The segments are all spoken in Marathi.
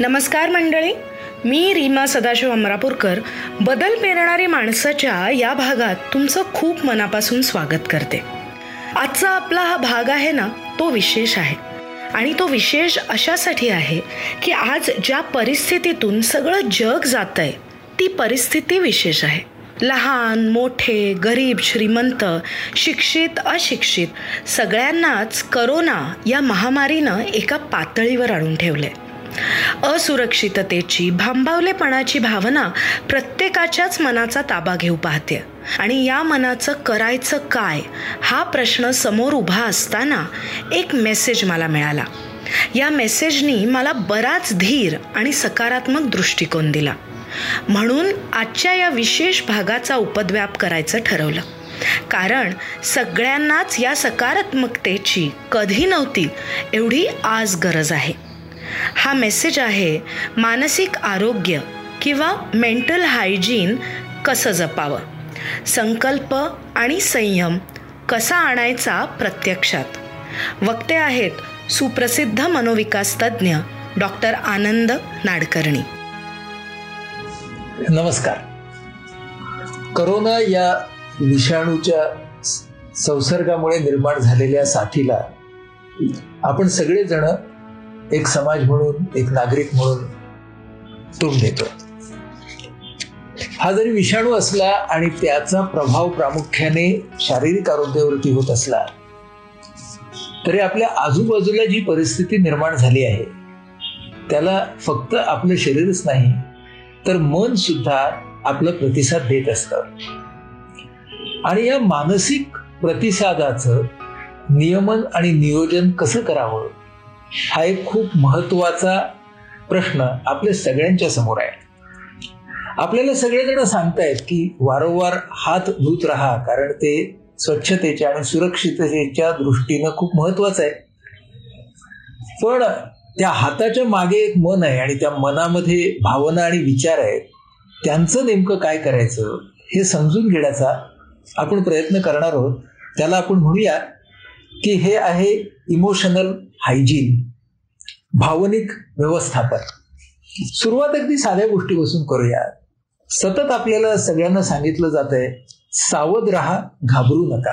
नमस्कार मंडळी. मी रीमा सदाशिव अमरापूरकर. बदल पेरणारी माणसाच्या या भागात तुमचं खूप मनापासून स्वागत करते. आजचा आपला हा भाग आहे ना तो विशेष आहे. आणि तो विशेष अशासाठी आहे की आज ज्या परिस्थितीतून सगळं जग जात आहे ती परिस्थिती विशेष आहे. लहान मोठे गरीब श्रीमंत शिक्षित अशिक्षित सगळ्यांनाच करोना या महामारीनं एका पातळीवर आणून ठेवलं आहे असुरक्षिततेची भांबावलेपणाची भावना प्रत्येकाच्याच मनाचा ताबा घेऊ पाहते. आणि या मनाचं करायचं काय हा प्रश्न समोर उभा असताना एक मेसेज मला मिळाला. या मेसेजनी मला बराच धीर आणि सकारात्मक दृष्टिकोन दिला. म्हणून आजच्या या विशेष भागाचा उपद्व्याप करायचं ठरवलं. कारण सगळ्यांनाच या सकारात्मकतेची कधी नव्हती एवढी आज गरज आहे. हा मेसेज आहे मानसिक आरोग्य किंवा मेंटल हायजीन कसं जपावं? संकल्प आणि संयम कसा आणायचा प्रत्यक्षात? वक्ते आहेत सुप्रसिद्ध मनोविकास तज्ज्ञ डॉक्टर आनंद नाडकर्णी. नमस्कार. करोना या विषाणूच्या संसर्गामुळे निर्माण झालेल्या साथीला आपण सगळेजण एक समाज म्हणून एक नागरिक म्हणून तोंड देतो. हा जरी विषाणू असला आणि त्याचा प्रभाव प्रामुख्याने शारीरिक आरोग्यावरती होत असला तरी आपल्या आजूबाजूला जी परिस्थिती निर्माण झाली आहे त्याला फक्त आपलं शरीरच नाही तर मन सुद्धा आपला प्रतिसाद देत असतं. आणि या मानसिक प्रतिसादाचं नियमन आणि नियोजन कसं करावं? हा एक खूप महत्त्वाचा प्रश्न आपल्या सगळ्यांच्या समोर आहे. आपल्याला सगळेजण सांगतायत की वारंवार हात धुत राहा कारण ते स्वच्छतेच्या आणि सुरक्षिततेच्या दृष्टीनं खूप महत्वाचं आहे. पण त्या हाताच्या मागे एक मन आहे आणि त्या मनामध्ये भावना आणि विचार आहेत. त्यांचं नेमकं काय करायचं हे समजून घेण्याचा आपण प्रयत्न करणार आहोत. त्याला आपण म्हणूया की हे आहे इमोशनल हायजीन भावनिक व्यवस्थापन. सुरुवात अगदी साध्या गोष्टीपासून करूया. सतत आपल्याला सगळ्यांना सांगितलं जात आहे सावध राहा घाबरू नका.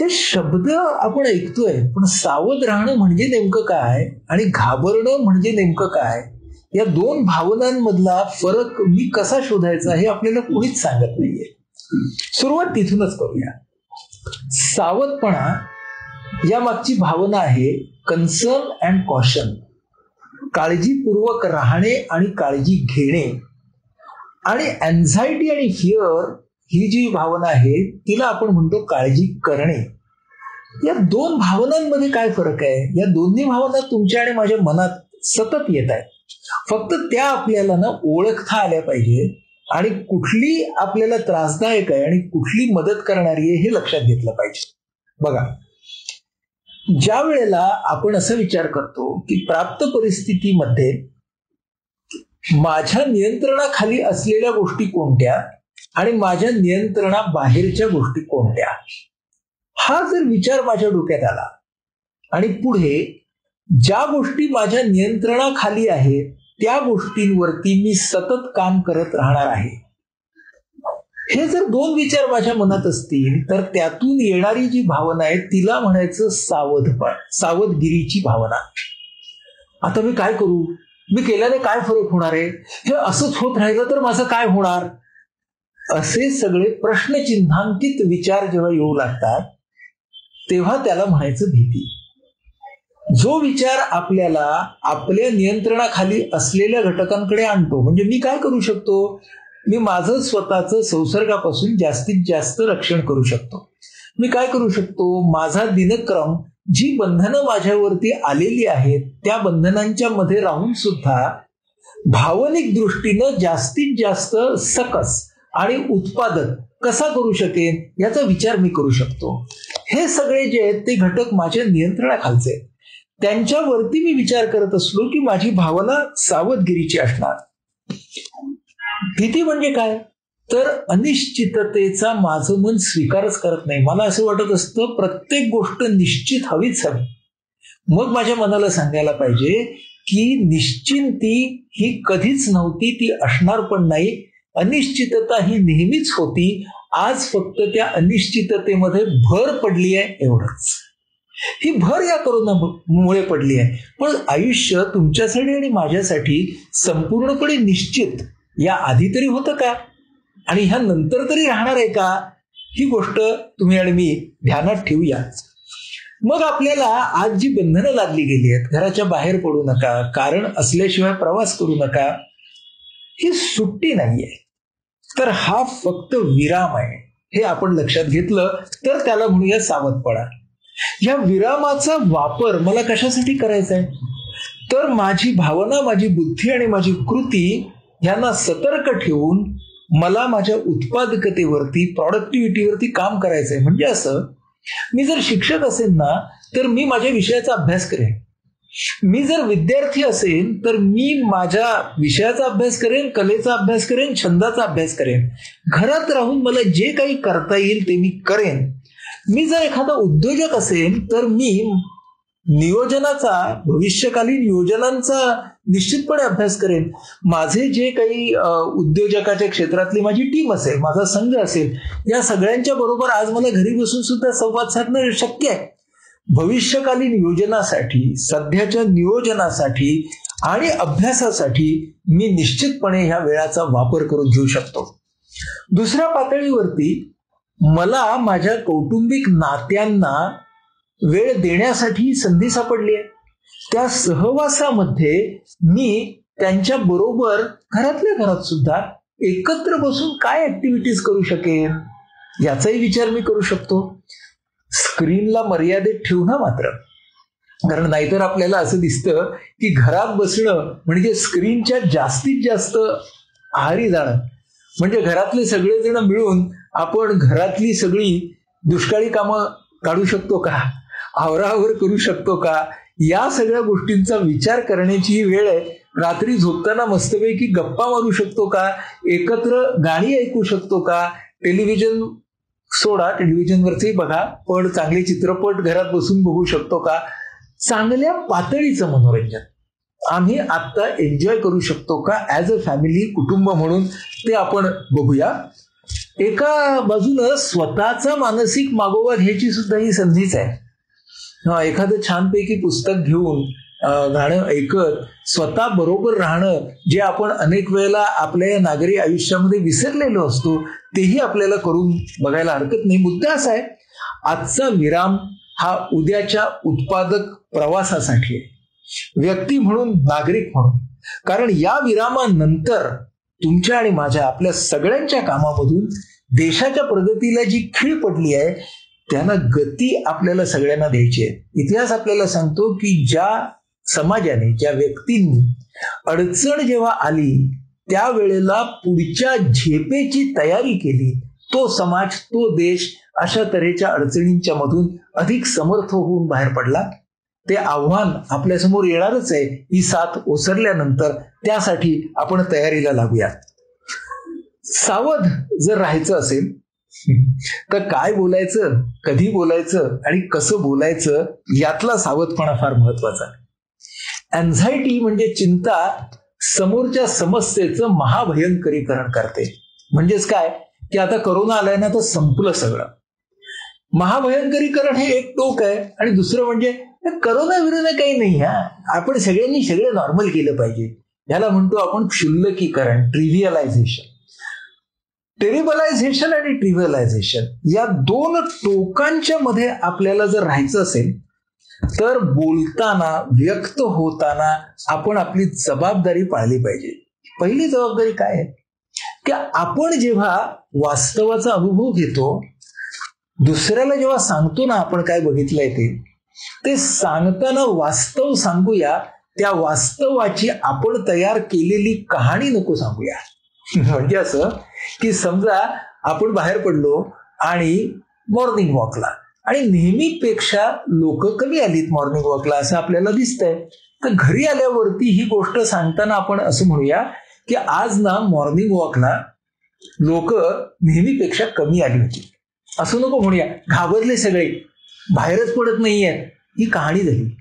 हे शब्द आपण ऐकतोय पण सावध राहणं म्हणजे नेमकं काय आणि घाबरणं म्हणजे नेमकं काय? या दोन भावनांमधला फरक मी कसा शोधायचा हे आपल्याला कोणीच सांगत नाहीये. सुरुवात तिथूनच करूया. सावधपणा या मागची भावना आहे कन्सर्न अँड कॉशन काळजीपूर्वक राहणे आणि काळजी घेणे. आणि अँझायटी आणि फिअर ही जी भावना आहे तिला आपण म्हणतो काळजी करणे. या दोन भावनांमध्ये काय फरक आहे? या दोन्ही भावना तुमच्या आणि माझ्या मनात सतत येत आहेत. फक्त त्या आपल्याला ना ओळखता आल्या पाहिजे आणि कुठली आपल्याला त्रासदायक आहे आणि कुठली मदत करणारी आहे हे लक्षात घेतलं पाहिजे. बघा ज्या वेळेला आपण असं विचार करतो की प्राप्त परिस्थितीमध्ये माझ्या नियंत्रणाखाली असलेल्या गोष्टी कोणत्या आणि माझ्या नियंत्रणा बाहेरच्या गोष्टी कोणत्या? हा जर विचार माझ्या डोक्यात आला आणि पुढे ज्या गोष्टी माझ्या नियंत्रणाखाली आहेत त्या गोष्टींवरती मी सतत काम करत राहणार आहे. हे जर दोन विचार माझ्या मनात असतील तर त्यातून येणारी जी भावना आहे तिला म्हणायचं सावधपण सावधगिरीची भावना. आता मी काय करू? मी केल्याने काय फरक होणार आहे? हे असंच होत राहिलं तर माझं काय होणार? असे सगळे प्रश्नचिन्हांकित विचार जेव्हा येऊ लागतात तेव्हा त्याला म्हणायचं भीती. जो विचार आपल्याला आपल्या नियंत्रणाखाली असलेल्या घटकांकडे आणतो म्हणजे मी काय करू शकतो? मी माझं स्वतःचं संसर्गापासून जास्तीत जास्त रक्षण करू शकतो. मी काय करू शकतो? माझा दिनक्रम जी बंधनं माझ्यावरती आलेली आहेत त्या बंधनांच्या मध्ये राहून सुद्धा भावनिक दृष्टीनं जास्तीत जास्त सकस आणि उत्पादक कसा करू शकेन याचा विचार मी करू शकतो. हे सगळे जे आहेत ते घटक माझ्या नियंत्रणाखालचे त्यांच्यावरती मी विचार करत असलो की माझी भावना सावधगिरीची असणार. भीती म्हणजे काय? तर अनिश्चिततेचा माझं मन स्वीकारच करत नाही. मला असं वाटत असतं प्रत्येक गोष्ट निश्चित हवीच हवी. मग माझ्या मनाला सांगायला पाहिजे की निश्चिंती ही कधीच नव्हती ती असणार पण नाही. अनिश्चितता ही नेहमीच होती. आज फक्त त्या अनिश्चिततेमध्ये भर पडली आहे एवढंच. ही भर या करोनामुळे पडली आहे. पण आयुष्य तुमच्यासाठी आणि माझ्यासाठी संपूर्णपणे निश्चित. या आधी तरी होतं का? आणि ह्या नंतर तरी राहणार आहे का? ही गोष्ट तुम्ही आणि मी ध्यानात ठेवूया मग आपल्याला आज जी बंधनं लादली गेली आहेत घराच्या बाहेर पडू नका कारण असल्याशिवाय प्रवास करू नका ही सुट्टी नाही आहे तर हा फक्त विराम आहे. हे आपण लक्षात घेतलं तर त्याला म्हणूया सावधपणा. या विरामाचा वापर मला कशासाठी करायचा आहे तर माझी भावना माझी बुद्धी आणि माझी कृती ह्यांना सतर्क ठेवून मला माझ्या उत्पादकतेवरती प्रॉडक्टिव्हिटीवरती काम करायचंय. म्हणजे असं मी जर शिक्षक असेल ना तर मी माझ्या विषयाचा अभ्यास करेन. मी जर विद्यार्थी असेल तर मी माझ्या विषयाचा अभ्यास करेन कलेचा अभ्यास करेन छंदाचा अभ्यास करेन. घरात राहून मला जे काही करता येईल ते मी करेन. मी जर एखादा उद्योजक असेल तर मी नियोजनाचा भविष्यकालीन योजनांचा निश्चितपणे अभ्यास करेन. माझे जे काही उद्योजकाच्या क्षेत्रातली माझी टीम असेल माझा संघ असेल या सगळ्यांच्या बरोबर आज मला घरी बसून सुद्धा संवाद साधणं शक्य आहे. भविष्यकालीन योजनासाठी सध्याच्या नियोजनासाठी आणि अभ्यासासाठी मी निश्चितपणे ह्या वेळाचा वापर करून घेऊ शकतो. दुसऱ्या पातळीवरती मला माझ्या कौटुंबिक नात्यांना वेळ देण्यासाठी संधी सापडली आहे. त्या सहवासामध्ये मी त्यांच्या बरोबर घरातल्या घरात सुद्धा एकत्र बसून काय ऍक्टिव्हिटीज करू शकेन याचाही विचार मी करू शकतो. स्क्रीनला मर्यादित ठेवणं मात्र. कारण नाहीतर आपल्याला असं दिसतं की घरात बसणं म्हणजे स्क्रीनच्या जास्तीत जास्त आहारी जाणं. म्हणजे घरातले सगळेजण मिळून आपण घरातली सगळी दुष्काळी कामं काढू शकतो का? आवरावर करू शकतो का? या सगळ्या गोष्टींचा विचार करण्याची वेळ आहे. रात्री झोपताना मस्तपैकी गप्पा मारू शकतो का? एकत्र गाणी ऐकू शकतो का? टेलिव्हिजन सोडा टेलिव्हिजनवरती बघा. पण चांगले चित्रपट घरात बसून बघू शकतो का? चांगल्या पातळीचं मनोरंजन. आम्ही आत्ता एन्जॉय करू शकतो का? ऍज अ फॅमिली कुटुंब म्हणून ते आपण बघूया. एका बाजूनं स्वतःचा मानसिक मागोवा घ्यायची सुद्धा ही संधीच आहे. एखादं छानपैकी पुस्तक घेऊन गाणं ऐकत स्वतः बरोबर राहणं जे आपण अनेक वेळेला आपल्या या नागरी आयुष्यामध्ये विसरलेलो असतो तेही आपल्याला करून बघायला हरकत नाही. मुद्दा असा आहे आजचा विराम हा उद्याच्या उत्पादक प्रवासासाठी आहे. व्यक्ती म्हणून नागरिक म्हणून. कारण या विरामानंतर तुमच्या आणि माझ्या आपल्या सगळ्यांच्या कामामधून देशाच्या प्रगतीला जी खीळ पडली आहे त्यांना गती आपल्याला सगळ्यांना द्यायची आहे. इतिहास आपल्याला सांगतो की ज्या समाजाने ज्या व्यक्तींनी अडचण जेव्हा आली त्यावेळेला पुढच्या झेपेची तयारी केली. तो समाज तो देश अशा तऱ्हेच्या अडचणींच्या मधून अधिक समर्थ होऊन बाहेर पडला. ते आव्हान आपल्यासमोर येणारच आहे. ही साथ ओसरल्यानंतर त्यासाठी आपण तयारीला लागूया सावध जर राहायचं असेल तर काय बोलायचं कधी बोलायचं आणि कसं बोलायचं यातला सावधपणा फार महत्त्वाचा आहे. अँझायटी म्हणजे चिंता समोरच्या समस्येचं महाभयंकरीकरण करते. म्हणजेच काय? की आता करोना आलाय ना तर संपलं सगळं. महाभयंकरीकरण हे एक टोक आहे आणि दुसरं म्हणजे करोना विरोध काही नाही हा. आपण सगळ्यांनी सगळं नॉर्मल केलं पाहिजे. ह्याला म्हणतो आपण क्षुल्लकीकरण ट्रिव्हिअलायझेशन टेरिबलायझेशन आणि ट्रिव्हलायझेशन या दोन टोकांच्या मध्ये आपल्याला जर राहायचं असेल तर बोलताना व्यक्त होताना आपण आपली जबाबदारी पाळली पाहिजे. पहिली जबाबदारी काय आहे? की आपण जेव्हा वास्तवाचा अनुभव घेतो दुसऱ्याला जेव्हा सांगतो ना आपण काय बघितलंय ते ते सांगताना वास्तव सांगूया त्या वास्तवाची आपण तयार केलेली कहाणी नको सांगूया. म्हणजे असं की समजा आपण बाहेर पडलो आणि मॉर्निंग वॉकला आणि नेहमीपेक्षा लोक कमी आलीत मॉर्निंग वॉकला असं आपल्याला दिसतंय. तर घरी आल्यावरती ही गोष्ट सांगताना आपण असं म्हणूया की आज ना मॉर्निंग वॉकला लोक नेहमीपेक्षा कमी आली होती. असं नको म्हणूया. घाबरले सगळे. बाहेरच पडत नाहीये. ही कहाणी झाली.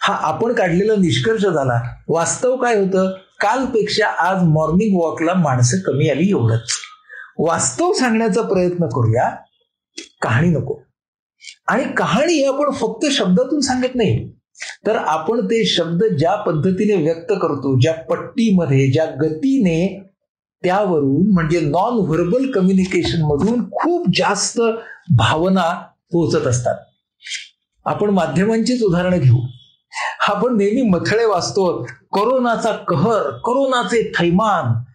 हा आपण काढलेला निष्कर्ष झाला. वास्तव काय होतं? कालपेक्षा आज मॉर्निंग वॉकला माणसं कमी आली एवढंच. वास्तव सांगण्याचा प्रयत्न करूया. कहाणी नको. आणि कहाणी आपण फक्त शब्दातून सांगत नाही. तर आपण ते शब्द ज्या पद्धतीने व्यक्त करतो ज्या पट्टीमध्ये ज्या गतीने त्यावरून म्हणजे नॉन व्हर्बल कम्युनिकेशन मधून खूप जास्त भावना पोहोचत असतात. आपण माध्यमांचीच उदाहरणं घेऊ. आपण नेहमी मथळे वाचतो करोनाचा कहर करोनाचे थैमान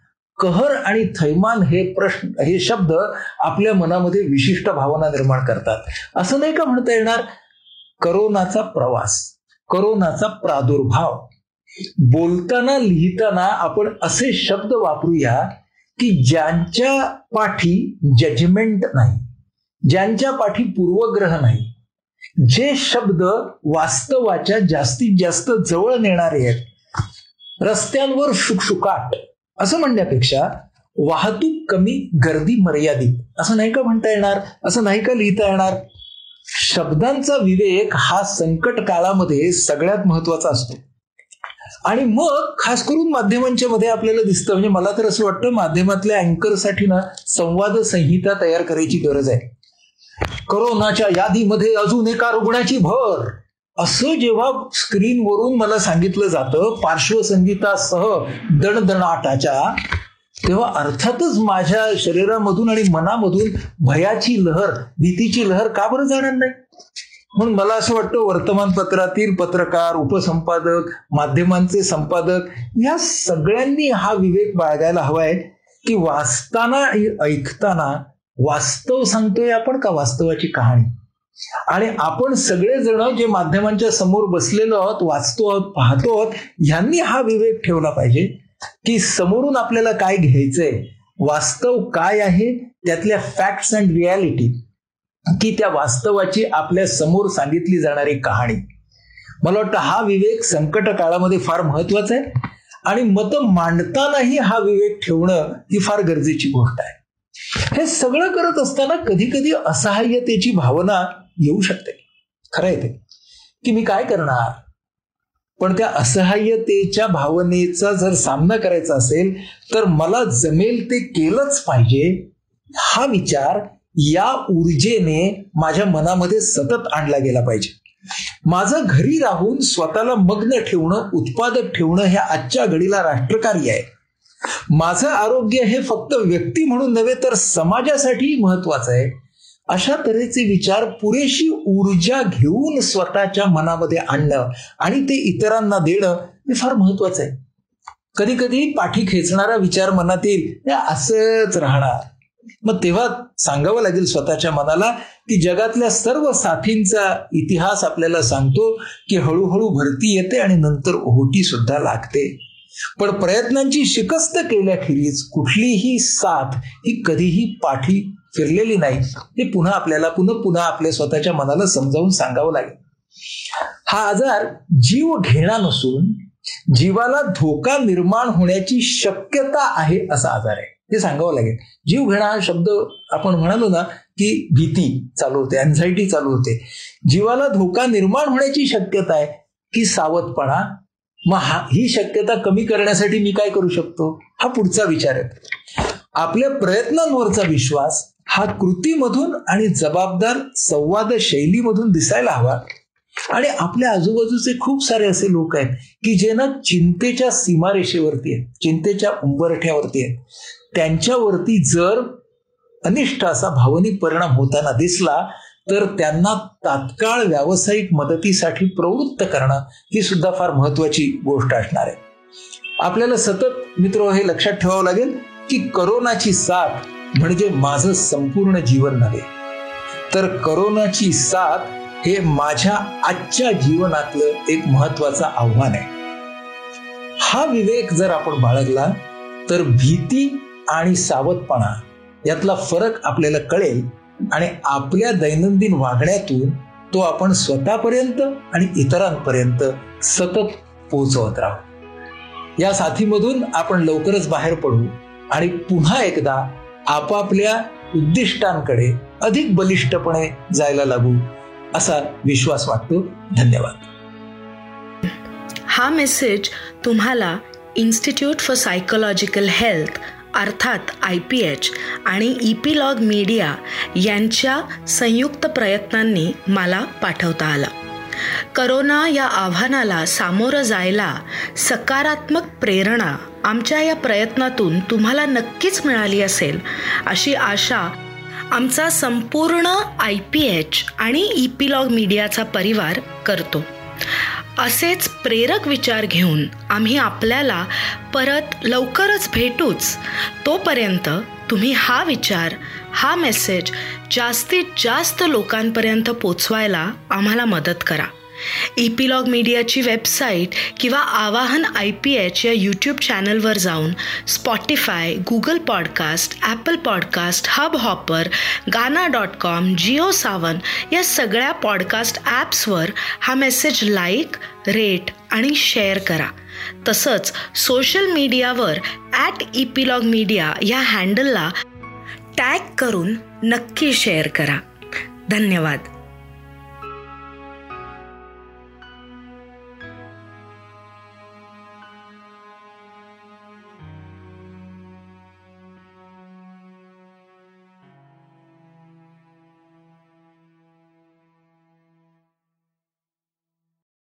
कहर आणि थैमान हे प्रश्न हे शब्द आपल्या मनामध्ये विशिष्ट भावना निर्माण करतात. असं नाही का म्हणता येणार? करोनाचा प्रवास करोनाचा प्रादुर्भाव. बोलताना लिहिताना आपण असे शब्द वापरूया की ज्यांच्या पाठी जजमेंट नाही ज्यांच्या पाठी पूर्वग्रह नाही जे शब्द वास्तवाच्या जास्तीत जास्त जवळ नेणारे आहेत. रस्त्यांवर शुकशुकाट असं म्हणण्यापेक्षा वाहतूक कमी गर्दी मर्यादित. असं नाही का म्हणता येणार? असं नाही का लिहिता येणार? शब्दांचा विवेक हा संकट काळामध्ये सगळ्यात महत्त्वाचा असतो. आणि मग खास करून माध्यमांच्या मध्ये आपल्याला दिसतं. म्हणजे मला तर असं वाटतं माध्यमातल्या अँकरसाठी ना संवाद संहिता तयार करायची गरज आहे. करोनाच्या यादीमध्ये अजून एका रुग्णाची भर. असं जेव्हा स्क्रीनवरून मला सांगितलं जातं पार्श्वसंगीतासह दणदणाटाच्या तेव्हा अर्थातच माझ्या शरीरामधून आणि मनामधून भयाची लहर भीतीची लहर का बरं जाणार नाही? म्हणून मला असं वाटतं वर्तमानपत्रातील पत्रकार उपसंपादक माध्यमांचे संपादक या सगळ्यांनी हा विवेक बाळगायला हवाय की वाचताना ऐकताना वास्तव सांगतोय आपण का वास्तवाची कहाणी? आणि आपण सगळेजण जे माध्यमांच्या समोर बसलेलो आहोत वाचतो आहोत पाहतो आहोत ह्यांनी हा विवेक ठेवला पाहिजे की समोरून आपल्याला काय घ्यायचंय वास्तव काय आहे त्यातल्या फॅक्ट्स अँड रियालिटी की त्या वास्तवाची आपल्यासमोर सांगितली जाणारी कहाणी. मला वाटतं हा विवेक संकट काळामध्ये फार महत्त्वाचा आहे आणि मतं मांडतानाही हा विवेक ठेवणं ही फार गरजेची गोष्ट आहे. हे सगळं करत असताना कधी कधी असहाय्यतेची भावना येऊ शकते. खरं आहे ते. की मी काय करणार? पण त्या असहाय्यतेच्या भावनेचा जर सामना करायचा असेल तर मला जमेल ते केलंच पाहिजे. हा विचार या ऊर्जेने माझ्या मनामध्ये सतत आणला गेला पाहिजे. माझं घरी राहून स्वतःला मग्न ठेवणं उत्पादक ठेवणं हे आजच्या घडीला राष्ट्रकार्य आहे. माझं आरोग्य हे फक्त व्यक्ती म्हणून नव्हे तर समाजासाठी महत्वाचं आहे. अशा तऱ्हेचे विचार पुरेशी ऊर्जा घेऊन स्वतःच्या मनामध्ये आणणं आणि ते इतरांना देणं हे फार महत्वाचं आहे. कधी कधी पाठी खेचणारा विचार मनात येईल असंच राहणार. मग तेव्हा सांगावं लागेल स्वतःच्या मनाला की जगातल्या सर्व साथींचा इतिहास आपल्याला सांगतो की हळूहळू भरती येते आणि नंतर ओहोटी सुद्धा लागते. पण प्रयत्नांची शिकस्त केल्याखेरीज कुठलीही साथ ही कधीही पाठी फिरलेली नाही हे पुन्हा आपल्याला पुन्हा पुन्हा आपल्या स्वतःच्या मनाला समजावून सांगावं लागेल. हा आजार जीव घेणा नसून जीवाला धोका निर्माण होण्याची शक्यता आहे असा आजार आहे. हे सांगावं लागेल. जीव घेणा हा शब्द आपण म्हणालो ना की भीती चालू होते अँझायटी चालू होते. जीवाला धोका निर्माण होण्याची शक्यता आहे की सावधपणा. मग हा ही शक्यता कमी करण्यासाठी मी काय करू शकतो? हा पुढचा विचार आहे. आपल्या प्रयत्नांवरचा विश्वास हा कृतीमधून आणि जबाबदार संवाद शैलीमधून दिसायला हवा. आणि आपल्या आजूबाजूचे खूप सारे असे लोक आहेत की जे ना चिंतेच्या सीमारेषेवरती आहेत चिंतेच्या उंबरठ्यावरती आहेत. त्यांच्यावरती जर अनिष्ट असा भावनिक परिणाम होताना दिसला तर त्यांना तात्काळ व्यावसायिक मदतीसाठी प्रवृत्त करणं ही सुद्धा फार महत्वाची गोष्ट असणार आहे. आपल्याला सतत मित्र हो, हे लक्षात ठेवावं लागेल की करोनाची साथ म्हणजे माझं संपूर्ण जीवन नव्हे. तर करोनाची साथ हे माझ्या आजच्या जीवनातलं एक महत्वाचं आव्हान आहे. हा विवेक जर आपण बाळगला तर भीती आणि सावधपणा यातला फरक आपल्याला कळेल आणि आपल्या दैनंदिन वागण्यातून तो आपण स्वतःपर्यंत आणि इतरांपर्यंत सतत पोहोचवत राहू. या साथीमधून आपण लवकरच बाहेर पडू आणि पुन्हा एकदा आपापल्या उद्दिष्टांकडे अधिक बलिष्ठपणे जायला लागू असा विश्वास वाटतो. धन्यवाद. हा मेसेज तुम्हाला इन्स्टिट्यूट फॉर सायकोलॉजिकल हेल्थ अर्थात आय पी एच आणि इपिलॉग मीडिया यांच्या संयुक्त प्रयत्नांनी मला पाठवता आला. करोना या आव्हानाला सामोरं जायला सकारात्मक प्रेरणा आमच्या या प्रयत्नातून तुम्हाला नक्कीच मिळाली असेल अशी आशा आमचा संपूर्ण आय पी एच आणि ईपीलॉग मीडियाचा परिवार करतो. असेच प्रेरक विचार घेऊन आम्ही आपल्याला परत लवकरच भेटूच तोपर्यंत तुम्ही हा विचार हा मेसेज जास्तीत जास्त लोकांपर्यंत पोचवायला आम्हाला मदत करा. इपिलॉग मीडियाची वेबसाईट किंवा आवाहन आय पी एच या यूट्यूब चॅनलवर जाऊन Spotify Google podcast Apple podcast Hubhopper Gaana dot com Jio Saavn या सगळ्या पॉडकास्ट ॲप्सवर हा मेसेज लाईक रेट आणि शेअर करा. तसंच सोशल मीडियावर ॲट इपिलॉग मीडिया या हँडलला टॅग करून नक्की शेअर करा. धन्यवाद.